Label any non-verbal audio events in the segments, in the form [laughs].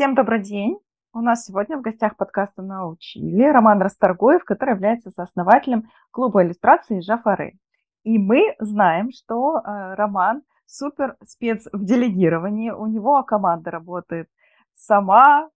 Всем добрый день. У нас сегодня в гостях подкаста «Научили» Роман Расторгуев, который является сооснователем клуба иллюстрации «Жафары». И мы знаем, что э, Роман супер спец в делегировании, у него команда работает сама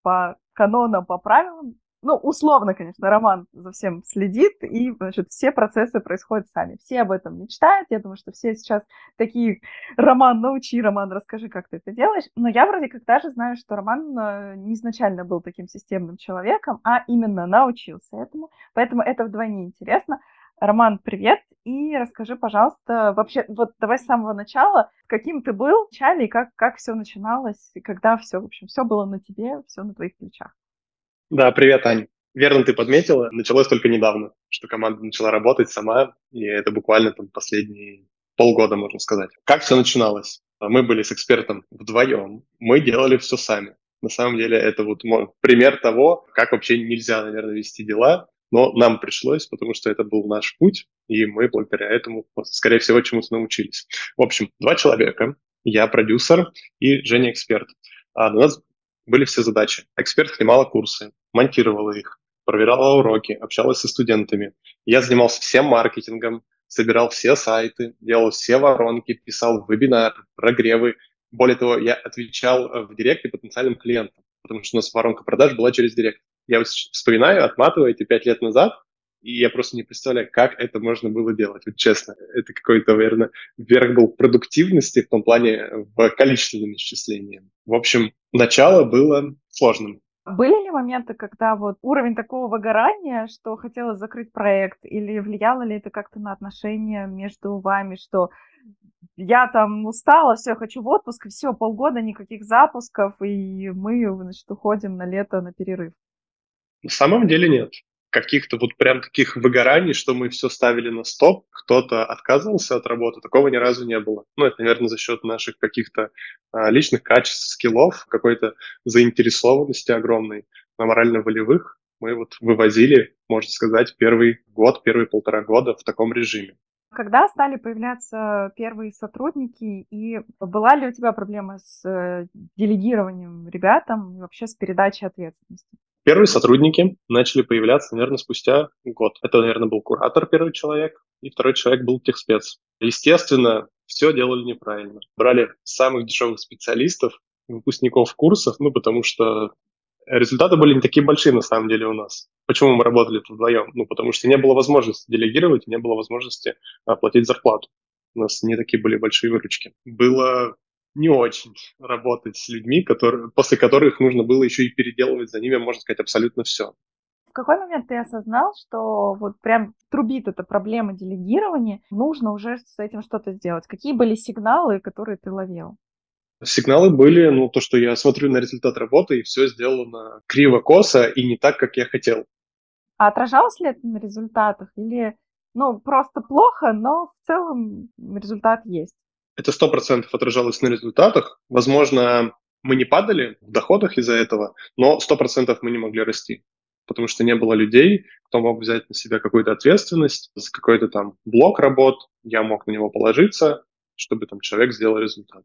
по канонам, по правилам, ну, условно, конечно, Роман за всем следит, и, значит, все процессы происходят сами. Все об этом мечтают. Я думаю, что все сейчас такие, Роман, научи, Роман, расскажи, как ты это делаешь. Но я вроде как даже знаю, что Роман э, не изначально был таким системным человеком, а именно научился этому. Поэтому это вдвойне интересно. Роман, привет, и расскажи, пожалуйста, вообще, вот давай с самого начала, каким ты был в начале, и как, как все начиналось, и когда все, в общем, все было на тебе, все на твоих плечах. Да, привет, Ань. Верно ты подметила, началось только недавно, что команда начала работать сама, и это буквально там последние полгода, можно сказать. Как все начиналось? Мы были с экспертом вдвоем, мы делали все сами. На самом деле это вот пример того, как вообще нельзя, наверное, вести дела, но нам пришлось, потому что это был наш путь, и мы благодаря этому, скорее всего, чему-то научились. В общем, два человека, я продюсер и Женя эксперт. А у нас были все задачи. Эксперт снимала курсы, монтировала их, проверяла уроки, общалась со студентами. Я занимался всем маркетингом, собирал все сайты, делал все воронки, писал вебинары, прогревы. Более того, я отвечал э, в директе потенциальным клиентам, потому что у нас воронка продаж была через директ. Я вспоминаю, отматываю эти пять лет назад, и я просто не представляю, как это можно было делать. Вот честно, это какой-то, наверное, верх был продуктивности в том плане э, в количественном исчислении. В общем, начало было сложным. Были ли моменты, когда вот уровень такого выгорания, что хотелось закрыть проект, или влияло ли это как-то на отношения между вами, что я там устала, все, хочу в отпуск, и все, полгода никаких запусков, и мы, значит, уходим на лето на перерыв? На самом деле нет каких-то вот прям таких выгораний, что мы все ставили на стоп, кто-то отказывался от работы, такого ни разу не было. Ну, это, наверное, за счет наших каких-то а, личных качеств, скиллов, какой-то заинтересованности огромной на морально-волевых. Мы вот вывозили, можно сказать, первый год, первые полтора года в таком режиме. Когда стали появляться первые сотрудники, и была ли у тебя проблема с э, делегированием ребятам, вообще с передачей ответственности? Первые сотрудники начали появляться, наверное, спустя год. Это, наверное, был куратор, первый человек, и второй человек был техспец. Естественно, все делали неправильно. Брали самых дешевых специалистов, выпускников курсов, ну, потому что результаты были не такие большие на самом деле у нас. Почему мы работали вдвоем? Ну, потому что не было возможности делегировать, не было возможности оплатить зарплату. У нас не такие были большие выручки. Было не очень работать с людьми, которые, после которых нужно было еще и переделывать за ними, можно сказать, абсолютно все. В какой момент ты осознал, что вот прям трубит эта проблема делегирования, нужно уже с этим что-то сделать? Какие были сигналы, которые ты ловил? Сигналы были, ну, то, что я смотрю на результат работы, и все сделано криво-косо и не так, как я хотел. А отражалось ли это на результатах? Или, ну, просто плохо, но в целом результат есть? Это сто процентов отражалось на результатах. Возможно, мы не падали в доходах из-за этого, но сто процентов мы не могли расти, потому что не было людей, кто мог взять на себя какую-то ответственность за какой-то там блок работ, я мог на него положиться, чтобы там человек сделал результат.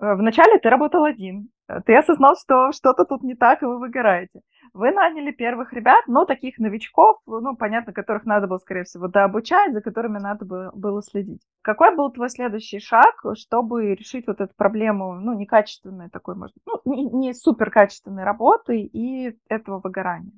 Э, вначале ты работал один. Э, ты осознал, что что-то тут не так, и вы выгораете. Вы наняли первых ребят, но таких новичков, ну, понятно, которых надо было, скорее всего, дообучать, за которыми надо было следить. Какой был твой следующий шаг, чтобы решить вот эту проблему, ну, некачественной такой, может, ну, не, не суперкачественной работы и этого выгорания?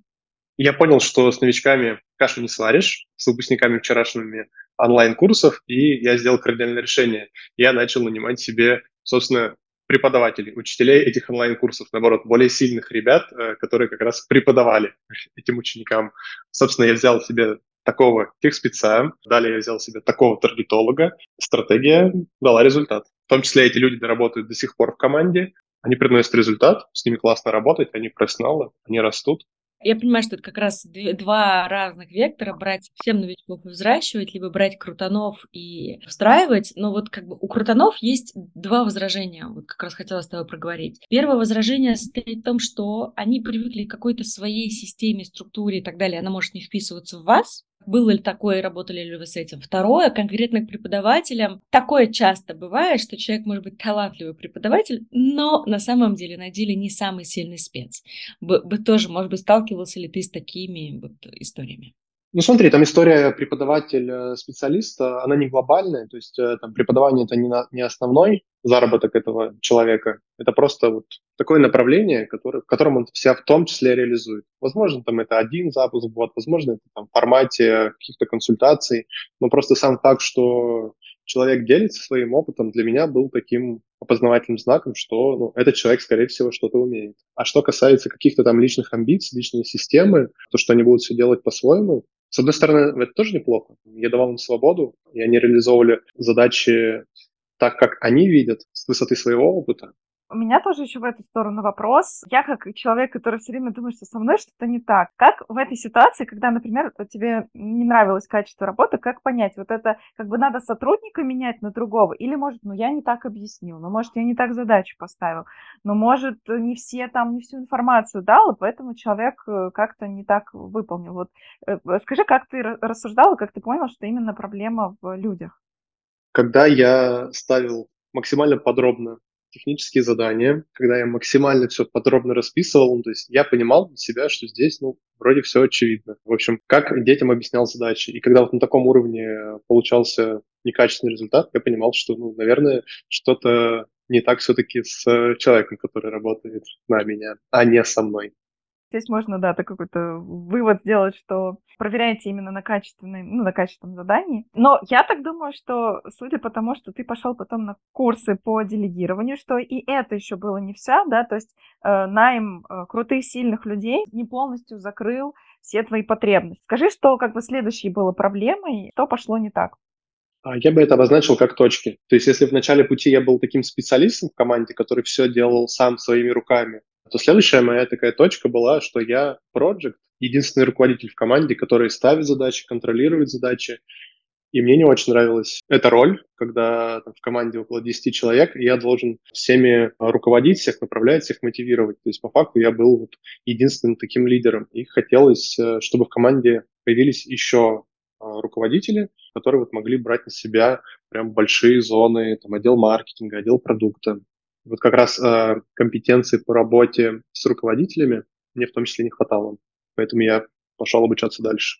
Я понял, что с новичками кашу не сваришь, с выпускниками вчерашними онлайн-курсов, и я сделал кардинальное решение. Я начал нанимать себе собственно, преподавателей, учителей этих онлайн-курсов, наоборот, более сильных ребят, э, которые как раз преподавали [laughs] этим ученикам. Собственно, я взял себе такого техспеца, далее я взял себе такого таргетолога. Стратегия дала результат. В том числе эти люди работают до сих пор в команде, они приносят результат, с ними классно работать, они профессионалы, они растут. Я понимаю, что это как раз два разных вектора, брать всем новичков и взращивать, либо брать крутанов и встраивать. Но вот как бы у крутанов есть два возражения, вот как раз хотела с тобой проговорить. Первое возражение состоит в том, что они привыкли к какой-то своей системе, структуре и так далее, она может не вписываться в вас, Было ли такое, работали ли вы с этим? Второе, конкретно к преподавателям. Такое часто бывает, что человек может быть талантливый преподаватель, но на самом деле, на деле не самый сильный спец. Бы, бы тоже, может быть, сталкивался ли ты с такими вот историями? Ну смотри, там история преподаватель-специалиста, она не глобальная, то есть э, там преподавание это не, на, не основной заработок этого человека, это просто вот такое направление, которое, в котором он себя в том числе реализует. Возможно, там это один запуск в возможно, это там в формате каких-то консультаций, но просто сам факт, что человек делится своим опытом, для меня был таким опознавательным знаком, что ну, этот человек, скорее всего, что-то умеет. А что касается каких-то там личных амбиций, личной системы, то, что они будут все делать по-своему, с одной стороны, это тоже неплохо. Я давал им свободу, и они реализовывали задачи так, как они видят, с высоты своего опыта. У меня тоже еще в эту сторону вопрос. Я как человек, который все время думает, что со мной что-то не так. Как в этой ситуации, когда, например, тебе не нравилось качество работы, как понять, вот это как бы надо сотрудника менять на другого? Или, может, ну я не так объяснил, ну, может, я не так задачу поставил, ну, может, не все там, не всю информацию дал, и поэтому человек э, как-то не так выполнил. Вот э, скажи, как ты рассуждал, и как ты понял, что именно проблема в людях? Когда я ставил максимально подробно технические задания, когда я максимально все подробно расписывал, ну, то есть я понимал для себя, что здесь, ну, вроде все очевидно. В общем, как детям объяснял задачи. И когда вот на таком уровне получался некачественный результат, я понимал, что, ну, наверное, что-то не так все-таки с человеком, который работает на меня, а не со мной. Здесь можно, да, такой какой-то вывод сделать, что проверяете именно на качественной, ну, на качественном задании. Но я так думаю, что, судя по тому, что ты пошел потом на курсы по делегированию, что и это еще было не вся, да, то есть э, найм э, крутых, сильных людей не полностью закрыл все твои потребности. Скажи, что как бы следующей было проблемой, что пошло не так? А, я бы это обозначил как точки. То есть если в начале пути я был таким специалистом в команде, который все делал сам своими руками, то следующая моя такая точка была, что я project, единственный руководитель в команде, который ставит задачи, контролирует задачи. И мне не очень нравилась эта роль, когда там, в команде около 10 человек, и я должен всеми руководить, всех направлять, всех мотивировать. То есть по факту я был вот единственным таким лидером. И хотелось, э, чтобы в команде появились еще а, руководители, которые вот могли брать на себя прям большие зоны, там, отдел маркетинга, отдел продукта. Вот как раз э, компетенции по работе с руководителями мне в том числе не хватало. Поэтому я пошел обучаться дальше.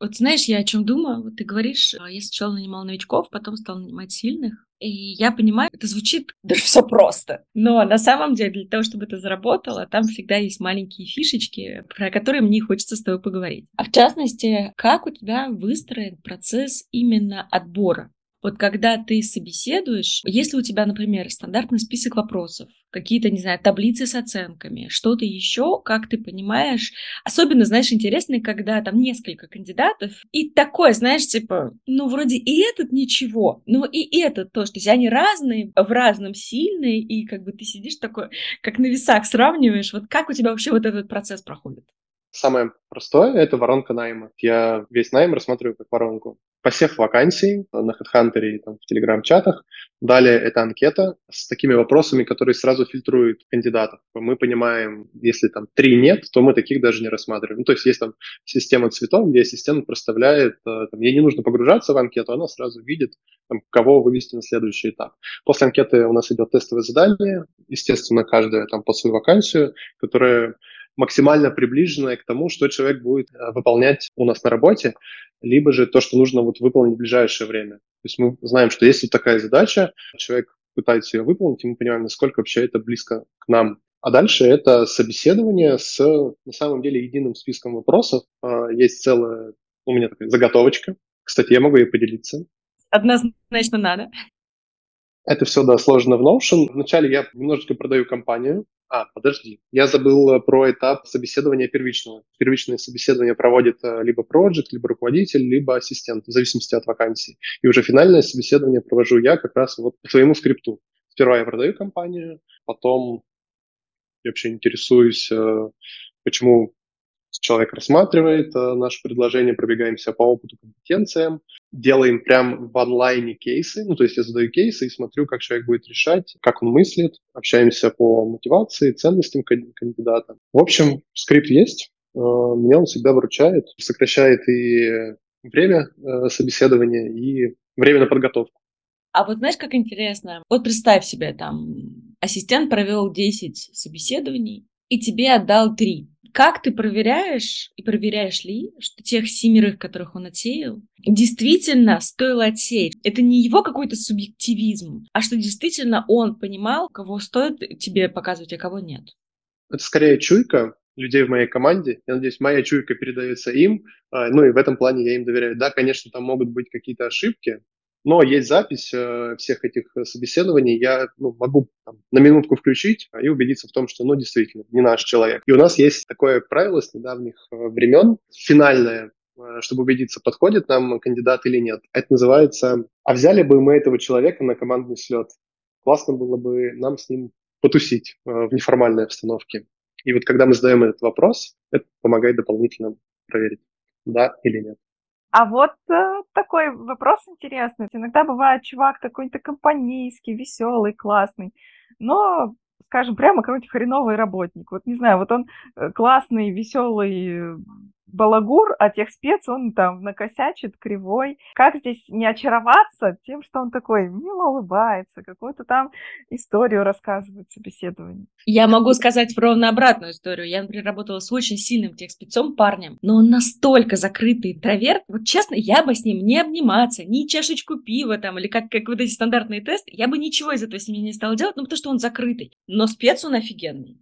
Вот знаешь, я о чем думаю? Вот ты говоришь, а, я сначала нанимал новичков, потом стал нанимать сильных. И я понимаю, это звучит даже все просто. Но на самом деле, для того, чтобы это заработало, там всегда есть маленькие фишечки, про которые мне хочется с тобой поговорить. А в частности, как у тебя выстроен процесс именно отбора? Вот когда ты собеседуешь, если у тебя, например, стандартный список вопросов, какие-то, не знаю, таблицы с оценками, что-то еще, как ты понимаешь, особенно, знаешь, интересно, когда там несколько кандидатов, и такое, знаешь, типа, ну, вроде и этот ничего, но и этот тоже, то есть они разные, в разном сильные, и как бы ты сидишь такой, как на весах сравниваешь, вот как у тебя вообще вот этот процесс проходит? Самое простое – это воронка найма. Я весь найм рассматриваю как воронку посев вакансий на HeadHunter и там, в Telegram-чатах. Далее это анкета с такими вопросами, которые сразу фильтруют кандидатов. Мы понимаем, если там три нет, то мы таких даже не рассматриваем. Ну, то есть есть там система цветов, где ассистент проставляет, э, там, ей не нужно погружаться в анкету, она сразу видит, там, кого вывести на следующий этап. После анкеты у нас идет тестовое задание, естественно, каждое там под свою вакансию, которое максимально приближенное к тому, что человек будет э, выполнять у нас на работе, либо же то, что нужно вот выполнить в ближайшее время. То есть мы знаем, что если такая задача, человек пытается ее выполнить, и мы понимаем, насколько вообще это близко к нам. А дальше это собеседование с, на самом деле, единым списком вопросов. А, есть целая у меня такая заготовочка. Кстати, я могу ей поделиться. Однозначно надо. Это все, да, сложно в Notion. Вначале я немножечко продаю компанию, а, подожди, я забыл э, про этап собеседования первичного. Первичное собеседование проводит э, либо проект, либо руководитель, либо ассистент, в зависимости от вакансии. И уже финальное собеседование провожу я как раз вот по своему скрипту. Сперва я продаю компанию, потом я вообще интересуюсь, э, почему человек рассматривает э, наше предложение, пробегаемся по опыту, компетенциям, делаем прям в онлайне кейсы, ну, то есть я задаю кейсы и смотрю, как человек будет решать, как он мыслит, общаемся по мотивации, ценностям кандидата. В общем, скрипт есть, э, меня он всегда выручает, сокращает и время э, собеседования и время на подготовку. А вот знаешь, как интересно? Вот представь себе, там, ассистент провел 10 собеседований и тебе отдал 3. Как ты проверяешь и проверяешь ли, что тех семерых, которых он отсеял, действительно стоило отсеять? Это не его какой-то субъективизм, а что действительно он понимал, кого стоит тебе показывать, а кого нет. Это скорее чуйка людей в моей команде. Я надеюсь, моя чуйка передается им. А, ну и в этом плане я им доверяю. Да, конечно, там могут быть какие-то ошибки, но есть запись э, всех этих э, собеседований, я ну, могу там, на минутку включить и убедиться в том, что, ну, действительно, не наш человек. И у нас есть такое правило с недавних э, времен, финальное, чтобы убедиться, подходит нам кандидат или нет. Это называется «А взяли бы мы этого человека на командный слет?» Классно было бы нам с ним потусить в неформальной обстановке. И вот когда мы задаем этот вопрос, это помогает дополнительно проверить, да или нет. А вот э, такой вопрос интересный. Иногда бывает чувак такой-то компанейский, веселый, классный, но, скажем, прямо какой-то хреновый работник. Вот не знаю, вот он э, классный, веселый, балагур, а техспец он там накосячит, кривой. Как здесь не очароваться тем, что он такой мило улыбается, какую-то там историю рассказывает собеседование? Я могу сказать ровно обратную историю. Я, например, работала с очень сильным техспецом парнем, но он настолько закрытый интроверт, вот честно, я бы с ним не обниматься, ни чашечку пива там, или как, как вот эти стандартные тесты, я бы ничего из этого с ним не стала делать, ну потому что он закрытый. Но спец он офигенный.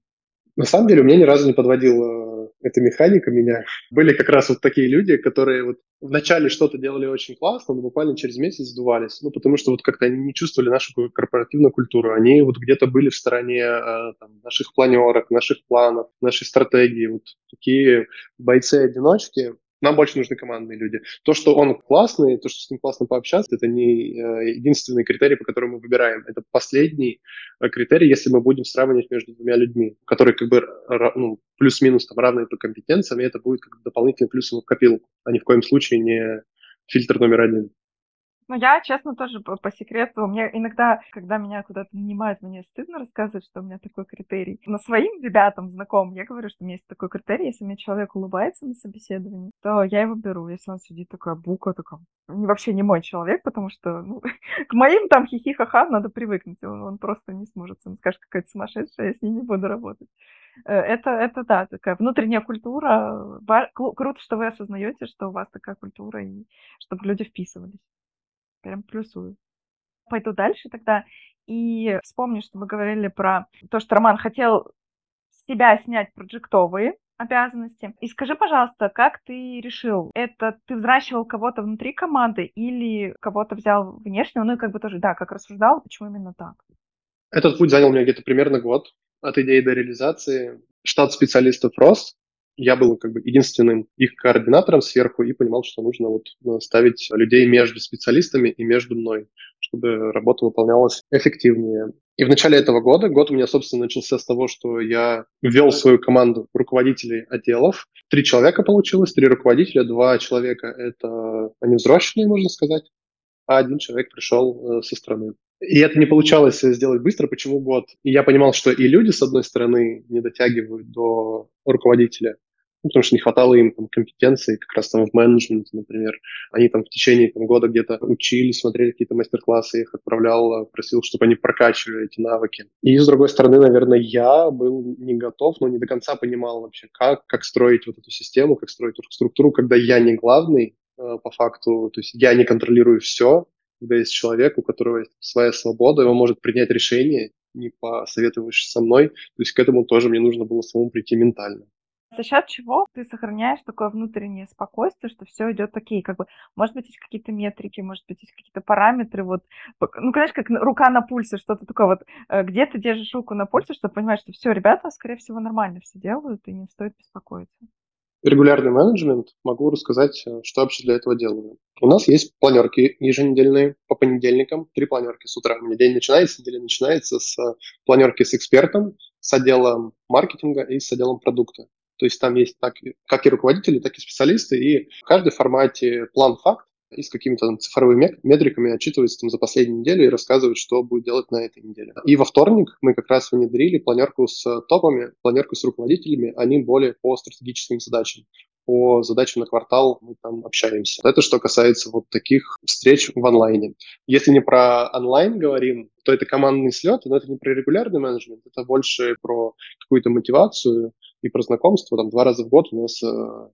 На самом деле, у меня ни разу не подводила эта механика меня. Были как раз вот такие люди, которые вот вначале что-то делали очень классно, но буквально через месяц сдувались. Ну, потому что вот как-то они не чувствовали нашу корпоративную культуру. Они вот где-то были в стороне э, там, наших планерок, наших планов, нашей стратегии. Вот такие бойцы-одиночки, нам больше нужны командные люди. То, что он классный, то, что с ним классно пообщаться, это не э, единственный критерий, по которому мы выбираем. Это последний э, критерий, если мы будем сравнивать между двумя людьми, которые как бы ну, плюс-минус там равные по компетенциям, и это будет как дополнительный плюс в копилку, а ни в коем случае не фильтр номер один. Ну, я, честно, тоже по, по секрету, мне иногда, когда меня куда-то нанимают, мне стыдно рассказывать, что у меня такой критерий. Но своим ребятам, знакомым, я говорю, что у меня есть такой критерий, если мне человек улыбается на собеседовании, то я его беру. Если он сидит такая бука, такая, вообще не мой человек, потому что ну, [laughs] к моим там хихи-ха-ха надо привыкнуть, он, он просто не сможет, он скажет, какая-то сумасшедшая, я с ней не буду работать. Э, это, это да, такая внутренняя культура. Круто, что вы осознаете, что у вас такая культура, и чтобы люди вписывались. Прям плюсую. Пойду дальше тогда. И вспомню, что мы говорили про то, что Роман хотел с себя снять проджектовые обязанности. И скажи, пожалуйста, как ты решил, это ты взращивал кого-то внутри команды или кого-то взял внешнего? Ну и как бы тоже, да, как рассуждал, почему именно так? Этот путь занял меня где-то примерно год от идеи до реализации. Штат специалистов рос, я был как бы единственным их координатором сверху и понимал, что нужно вот э, ставить людей между специалистами и между мной, чтобы работа выполнялась эффективнее. И в начале этого года, год у меня, собственно, начался с того, что я ввел свою команду руководителей отделов. Три человека получилось, три руководителя, два человека — это они взрослые, можно сказать, а один человек пришел э, со стороны. И это не получалось сделать быстро. Почему год? И я понимал, что и люди, с одной стороны, не дотягивают до руководителя, ну, потому что не хватало им там, компетенции как раз там в менеджменте, например. Они там в течение там, года где-то учились, смотрели какие-то мастер-классы, их отправлял, просил, чтобы они прокачивали эти навыки. И с другой стороны, наверное, я был не готов, но не до конца понимал вообще, как, как строить вот эту систему, как строить структуру, когда я не главный э, по факту, то есть я не контролирую все, когда есть человек, у которого есть своя свобода, и он может принять решение, не посоветовавшись со мной. То есть к этому тоже мне нужно было самому прийти ментально. За счет чего ты сохраняешь такое внутреннее спокойствие, что все идет такие, как бы, может быть, есть какие-то метрики, может быть, есть какие-то параметры, вот, ну, конечно, как рука на пульсе, что-то такое, вот, э, где ты держишь руку на пульсе, чтобы понимать, что все, ребята, скорее всего, нормально все делают, и не стоит беспокоиться регулярный менеджмент, могу рассказать, э, что вообще для этого делаю. У нас есть планерки еженедельные по понедельникам, три планерки с утра. У меня день начинается, неделя начинается с э, планерки с экспертом, с отделом маркетинга и с отделом продукта. То есть там есть так, как и руководители, так и специалисты, и в каждой формате план-факт, и с какими-то там цифровыми метриками отчитывается там за последнюю неделю и рассказывает, что будет делать на этой неделе. И во вторник мы как раз внедрили планерку с топами, планерку с руководителями, они более по стратегическим задачам. по задачам на квартал мы там общаемся. Это что касается вот таких встреч в онлайне. Если не про онлайн говорим, то это командный слет, но это не про регулярный менеджмент, это больше про какую-то мотивацию, и про знакомство, там два раза в год у нас э,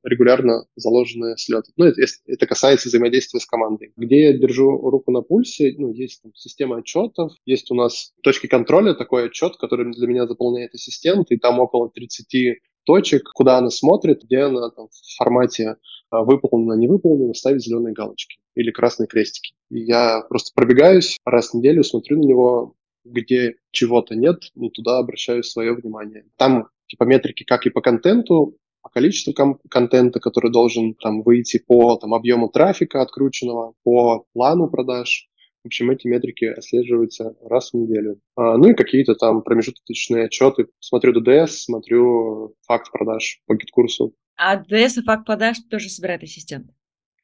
регулярно заложенные слеты. Ну, это, это касается взаимодействия с командой. Где я держу руку на пульсе, ну, есть там система отчетов, есть у нас точки контроля, такой отчет, который для меня заполняет ассистент, и там около 30 точек, куда она смотрит, где она там, в формате э, выполнено, не выполнено, ставить зеленые галочки или красные крестики. И я просто пробегаюсь раз в неделю, смотрю на него, где чего-то нет, ну, туда обращаю свое внимание. Там типа метрики как и по контенту, по количеству кон- контента, который должен там выйти по там, объему трафика открученного, по плану продаж. В общем, эти метрики отслеживаются раз в неделю. А, ну и какие-то там промежуточные отчеты. Смотрю ДДС, смотрю факт продаж по гид-курсу. А ДДС и факт продаж тоже собирает ассистент?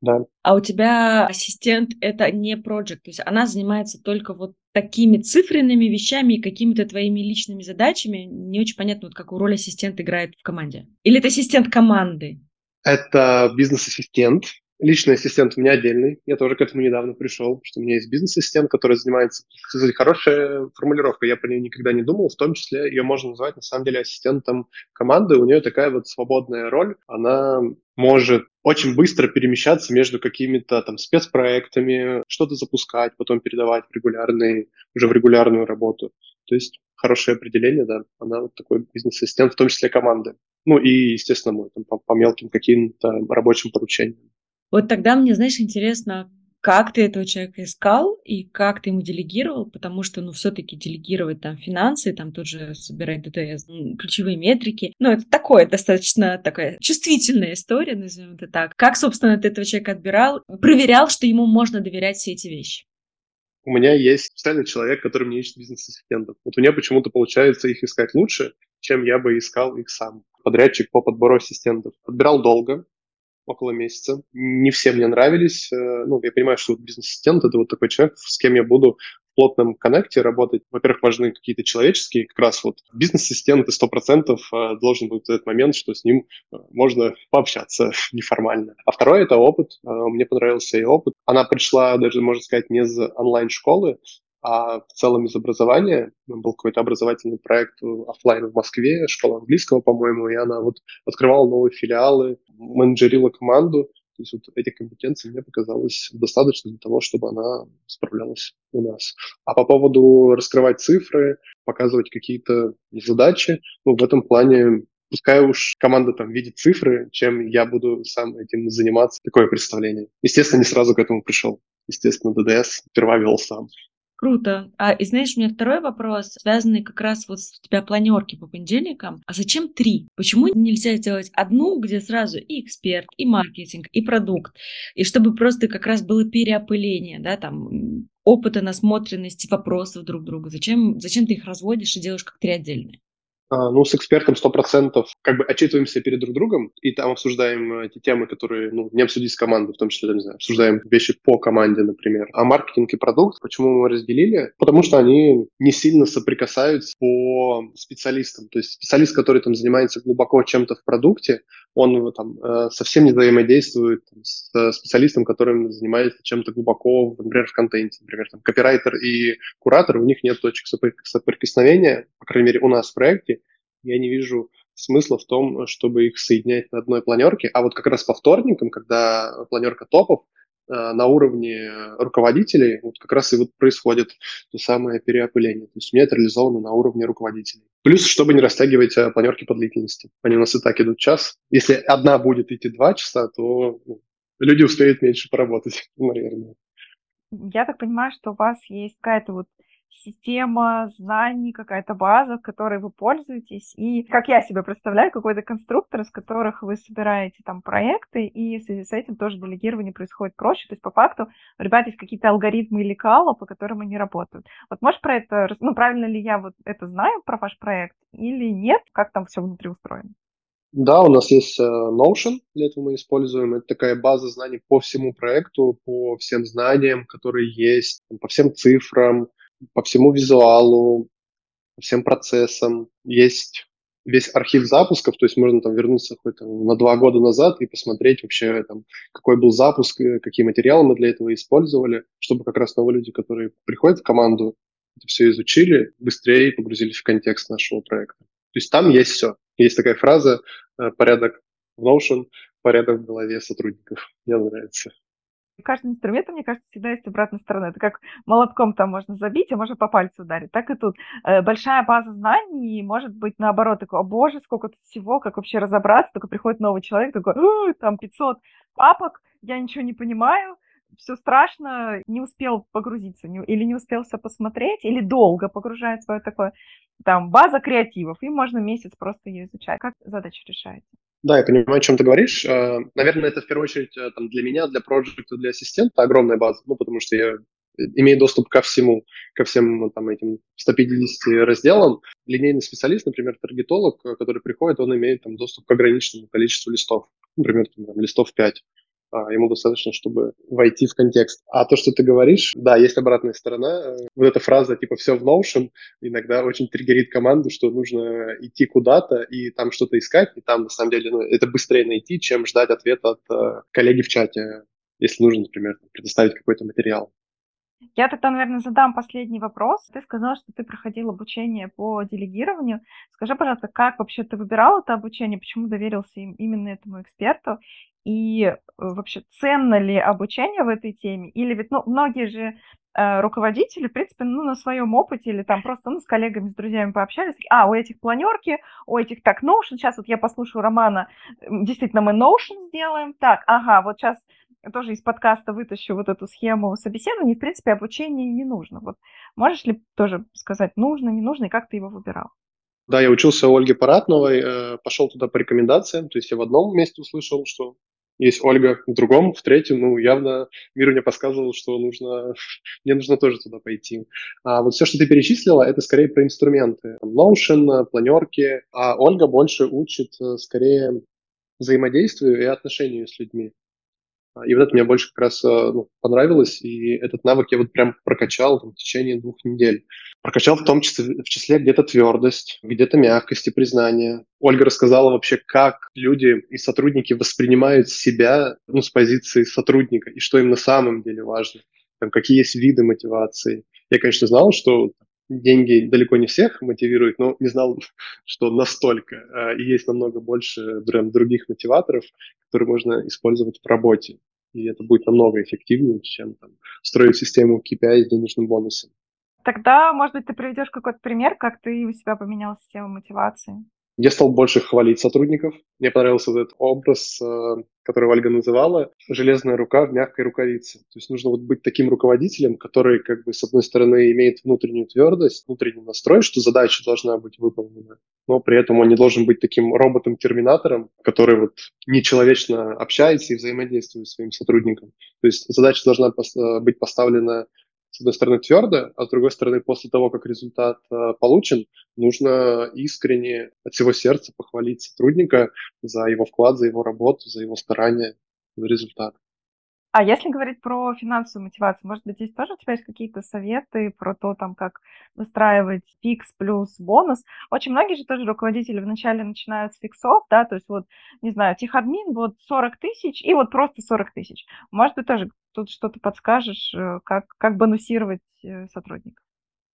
Да. А у тебя ассистент это не проект, то есть она занимается только вот такими цифренными вещами и какими-то твоими личными задачами. Не очень понятно, вот какую роль ассистент играет в команде. Или это ассистент команды? Это бизнес-ассистент, Личный ассистент у меня отдельный. Я тоже к этому недавно пришел, что у меня есть бизнес-ассистент, который занимается... Кстати, хорошая формулировка, я про нее никогда не думал. В том числе ее можно назвать, на самом деле, ассистентом команды. У нее такая вот свободная роль. Она может очень быстро перемещаться между какими-то там спецпроектами, что-то запускать, потом передавать в регулярный, уже в регулярную работу. То есть хорошее определение, да, она вот такой бизнес-ассистент, в том числе команды. Ну и, естественно, мой там, по, по мелким каким-то рабочим поручениям. Вот тогда мне, знаешь, интересно, как ты этого человека искал и как ты ему делегировал, потому что, ну, все-таки делегировать там финансы, там тут же собирать ДТС, ключевые метрики, ну, это такое достаточно такая чувствительная история, назовем это так. Как, собственно, ты этого человека отбирал, проверял, что ему можно доверять все эти вещи? У меня есть специальный человек, который мне ищет бизнес-ассистентов. Вот у меня почему-то получается их искать лучше, чем я бы искал их сам. Подрядчик по подбору ассистентов. Отбирал долго, около месяца. Не все мне нравились. Э, ну, я понимаю, что бизнес-ассистент — это вот такой человек, с кем я буду в плотном коннекте работать. Во-первых, важны какие-то человеческие, как раз вот бизнес-ассистент и сто процентов э, должен быть этот момент, что с ним э, можно пообщаться [laughs] неформально. А второе — это опыт. Мне понравился и опыт. Она пришла даже, можно сказать, не из онлайн-школы, а в целом из образования. Был какой-то образовательный проект офлайн в Москве, школа английского, по-моему, и она вот открывала новые филиалы, менеджерила команду. То есть вот этих компетенций мне показалось достаточно для того, чтобы она справлялась у нас. А по поводу раскрывать цифры, показывать какие-то задачи, ну, в этом плане пускай уж команда там видит цифры, чем я буду сам этим заниматься. Такое представление. Естественно, не сразу к этому пришел. Естественно, ДДС сперва вел сам. Круто. А, и знаешь, у меня второй вопрос, связанный как раз вот с у тебя планерки по понедельникам. А зачем три? Почему нельзя сделать одну, где сразу и эксперт, и маркетинг, и продукт, и чтобы просто как раз было переопыление, да, там опыта, насмотренности, вопросов друг другу. Зачем, зачем ты их разводишь и делаешь как три отдельные? А, ну, с экспертом 100% как бы отчитываемся перед друг другом, и там обсуждаем эти темы, которые, ну, не обсудить с командой, в том числе, не знаю, обсуждаем вещи по команде, например. А маркетинг и продукт, почему мы разделили? Потому что они не сильно соприкасаются по специалистам. То есть специалист, который там занимается глубоко чем-то в продукте, он там э, совсем не взаимодействует там, с специалистом, которым занимается чем-то глубоко, например, в контенте. Например, там, копирайтер и куратор, у них нет точек соприкосновения, по крайней мере, у нас в проекте. Я не вижу смысла в том, чтобы их соединять на одной планерке. А вот как раз по вторникам, когда планерка топов, Э, на уровне руководителей вот как раз и вот происходит то самое переопыление. То есть у меня это реализовано на уровне руководителей. Плюс, чтобы не растягивать э, планерки по длительности. Они у нас и так идут час. Если одна будет идти два часа, то ну, люди успеют меньше поработать, [laughs] наверное. Я так понимаю, что у вас есть какая-то вот система знаний, какая-то база, которой вы пользуетесь. И, как я себе представляю, какой-то конструктор, из которых вы собираете там проекты, и в связи с этим тоже делегирование происходит проще. То есть, по факту, у ребят есть какие-то алгоритмы или кала, по которым они работают. Вот можешь про это, ну, правильно ли я вот это знаю про ваш проект или нет? Как там все внутри устроено? Да, у нас есть э, Notion, для этого мы используем. Это такая база знаний по всему проекту, по всем знаниям, которые есть, по всем цифрам, по всему визуалу, всем процессам. Есть весь архив запусков, то есть можно там вернуться хоть там, на два года назад и посмотреть вообще, там, какой был запуск, э, какие материалы мы для этого использовали, чтобы как раз новые люди, которые приходят в команду, это все изучили, быстрее погрузились в контекст нашего проекта. То есть там есть все. Есть такая фраза э, «порядок в Notion», «порядок в голове сотрудников». Мне нравится. У каждого мне кажется, всегда есть обратная сторона. Это как молотком там можно забить, а можно по пальцу ударить. Так и тут. Э, большая база знаний, может быть, наоборот, такой, о боже, сколько тут всего, как вообще разобраться. Только приходит новый человек, такой, там 500 папок, я ничего не понимаю, все страшно, не успел погрузиться, не, или не успел все посмотреть, или долго погружает свое такое, там, база креативов, и можно месяц просто ее изучать. Как задача решается? Да, я понимаю, о чем ты говоришь. Э, наверное, это в первую очередь э, там, для меня, для проекта, для ассистента огромная база, ну, потому что я имею доступ ко всему, ко всем там, этим 150 разделам. Линейный специалист, например, таргетолог, э, который приходит, он имеет там, доступ к ограниченному количеству листов, например, там, листов 5 а, ему достаточно, чтобы войти в контекст. А то, что ты говоришь, да, есть обратная сторона. Вот эта фраза типа «все в Notion» иногда очень триггерит команду, что нужно идти куда-то и там что-то искать, и там на самом деле ну, это быстрее найти, чем ждать ответа от э, коллеги в чате, если нужно, например, предоставить какой-то материал. Я тогда, наверное, задам последний вопрос. Ты сказала, что ты проходил обучение по делегированию. Скажи, пожалуйста, как вообще ты выбирал это обучение, почему доверился им, именно этому эксперту? И э, вообще ценно ли обучение в этой теме? Или ведь, ну, многие же э, руководители, в принципе, ну, на своем опыте или там просто, ну, с коллегами, с друзьями пообщались, а, у этих планерки, у этих так Notion, сейчас вот я послушаю Романа, действительно, мы Notion сделаем, так, ага, вот сейчас тоже из подкаста вытащу вот эту схему собеседования, в принципе, обучение не нужно. Вот можешь ли тоже сказать, нужно, не нужно, и как ты его выбирал? Да, я учился у Ольги Паратновой, э, пошел туда по рекомендациям, то есть я в одном месте услышал, что есть Ольга, в другом, в третьем, ну, явно мир мне подсказывал, что нужно, [laughs] мне нужно тоже туда пойти. А вот все, что ты перечислила, это скорее про инструменты. Notion, планерки, а Ольга больше учит э, скорее взаимодействию и отношению с людьми. И вот это мне больше как раз э, ну, понравилось, и этот навык я вот прям прокачал там, в течение двух недель. Прокачал в том числе, в числе где-то твердость, где-то мягкость и признание. Ольга рассказала вообще, как люди и сотрудники воспринимают себя ну, с позиции сотрудника, и что им на самом деле важно, там, какие есть виды мотивации. Я, конечно, знал, что деньги далеко не всех мотивируют, но не знал, [laughs] что настолько. А, и есть намного больше прям других мотиваторов, которые можно использовать в работе. И это будет намного эффективнее, чем там, строить систему KPI с денежным бонусом. Тогда, может быть, ты приведешь какой-то пример, как ты у себя поменял систему мотивации? Я стал больше хвалить сотрудников. Мне понравился этот образ, э, который Ольга называла, железная рука в мягкой рукавице. То есть нужно вот быть таким руководителем, который, как бы, с одной стороны, имеет внутреннюю твердость, внутренний настрой, что задача должна быть выполнена, но при этом он не должен быть таким роботом-терминатором, который вот нечеловечно общается и взаимодействует с своим сотрудником. То есть задача должна э, быть поставлена с одной стороны, твердо, а с другой стороны, после того, как результат э, получен, нужно искренне от всего сердца похвалить сотрудника за его вклад, за его работу, за его старания, за результат. А если говорить про финансовую мотивацию, может быть, здесь тоже у тебя есть какие-то советы про то, там, как выстраивать фикс плюс бонус? Очень многие же тоже руководители вначале начинают с фиксов, да, то есть вот, не знаю, техадмин, вот 40 тысяч и вот просто 40 тысяч. Может быть, тоже тут что-то подскажешь, э, как, как бонусировать э, сотрудников?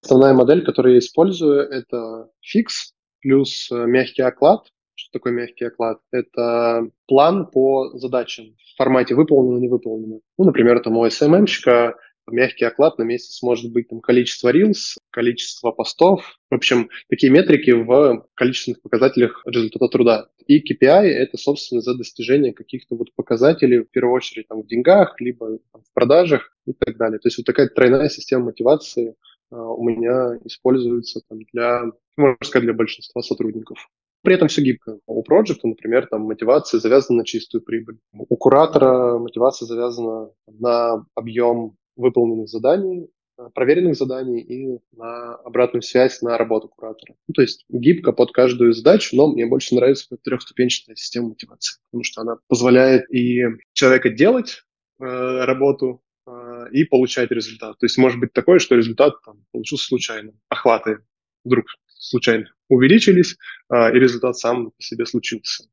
Основная модель, которую я использую, это фикс плюс э, мягкий оклад. Что такое мягкий оклад? Это план по задачам в формате выполнено, не выполнено. Ну, например, там у SMM-щика мягкий оклад на месяц может быть там количество reels, количество постов. В общем, такие метрики в количественных показателях результата труда. И KPI — это, собственно, за достижение каких-то вот показателей, в первую очередь, там, в деньгах, либо там, в продажах и так далее. То есть вот такая тройная система мотивации uh, у меня используется там, для, можно сказать, для большинства сотрудников. При этом все гибко. У проекта, например, там мотивация завязана на чистую прибыль. У куратора мотивация завязана на объем выполненных заданий, э, проверенных заданий и на обратную связь на работу куратора. Ну, то есть гибко под каждую задачу, но мне больше нравится трехступенчатая система мотивации, потому что она позволяет и человека делать э, работу э, и получать результат. То есть может быть такое, что результат там, получился случайно, охваты вдруг случайных увеличились, и результат сам по себе случился.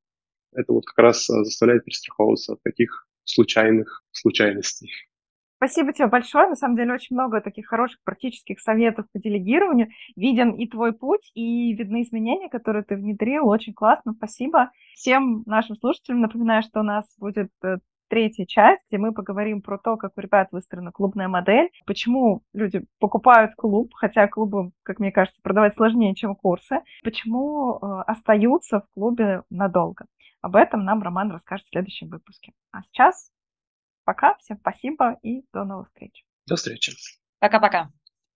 Это вот как раз заставляет перестраховываться от таких случайных случайностей. Спасибо тебе большое. На самом деле очень много таких хороших практических советов по делегированию. Виден и твой путь, и видны изменения, которые ты внедрил. Очень классно. Спасибо. Всем нашим слушателям напоминаю, что у нас будет э, третья часть, где мы поговорим про то, как у ребят выстроена клубная модель, почему люди покупают клуб, хотя клубы, как мне кажется, продавать сложнее, чем курсы, почему э, остаются в клубе надолго. Об этом нам Роман расскажет в следующем выпуске. А сейчас Пока, всем спасибо и до новых встреч. До встречи. Пока-пока.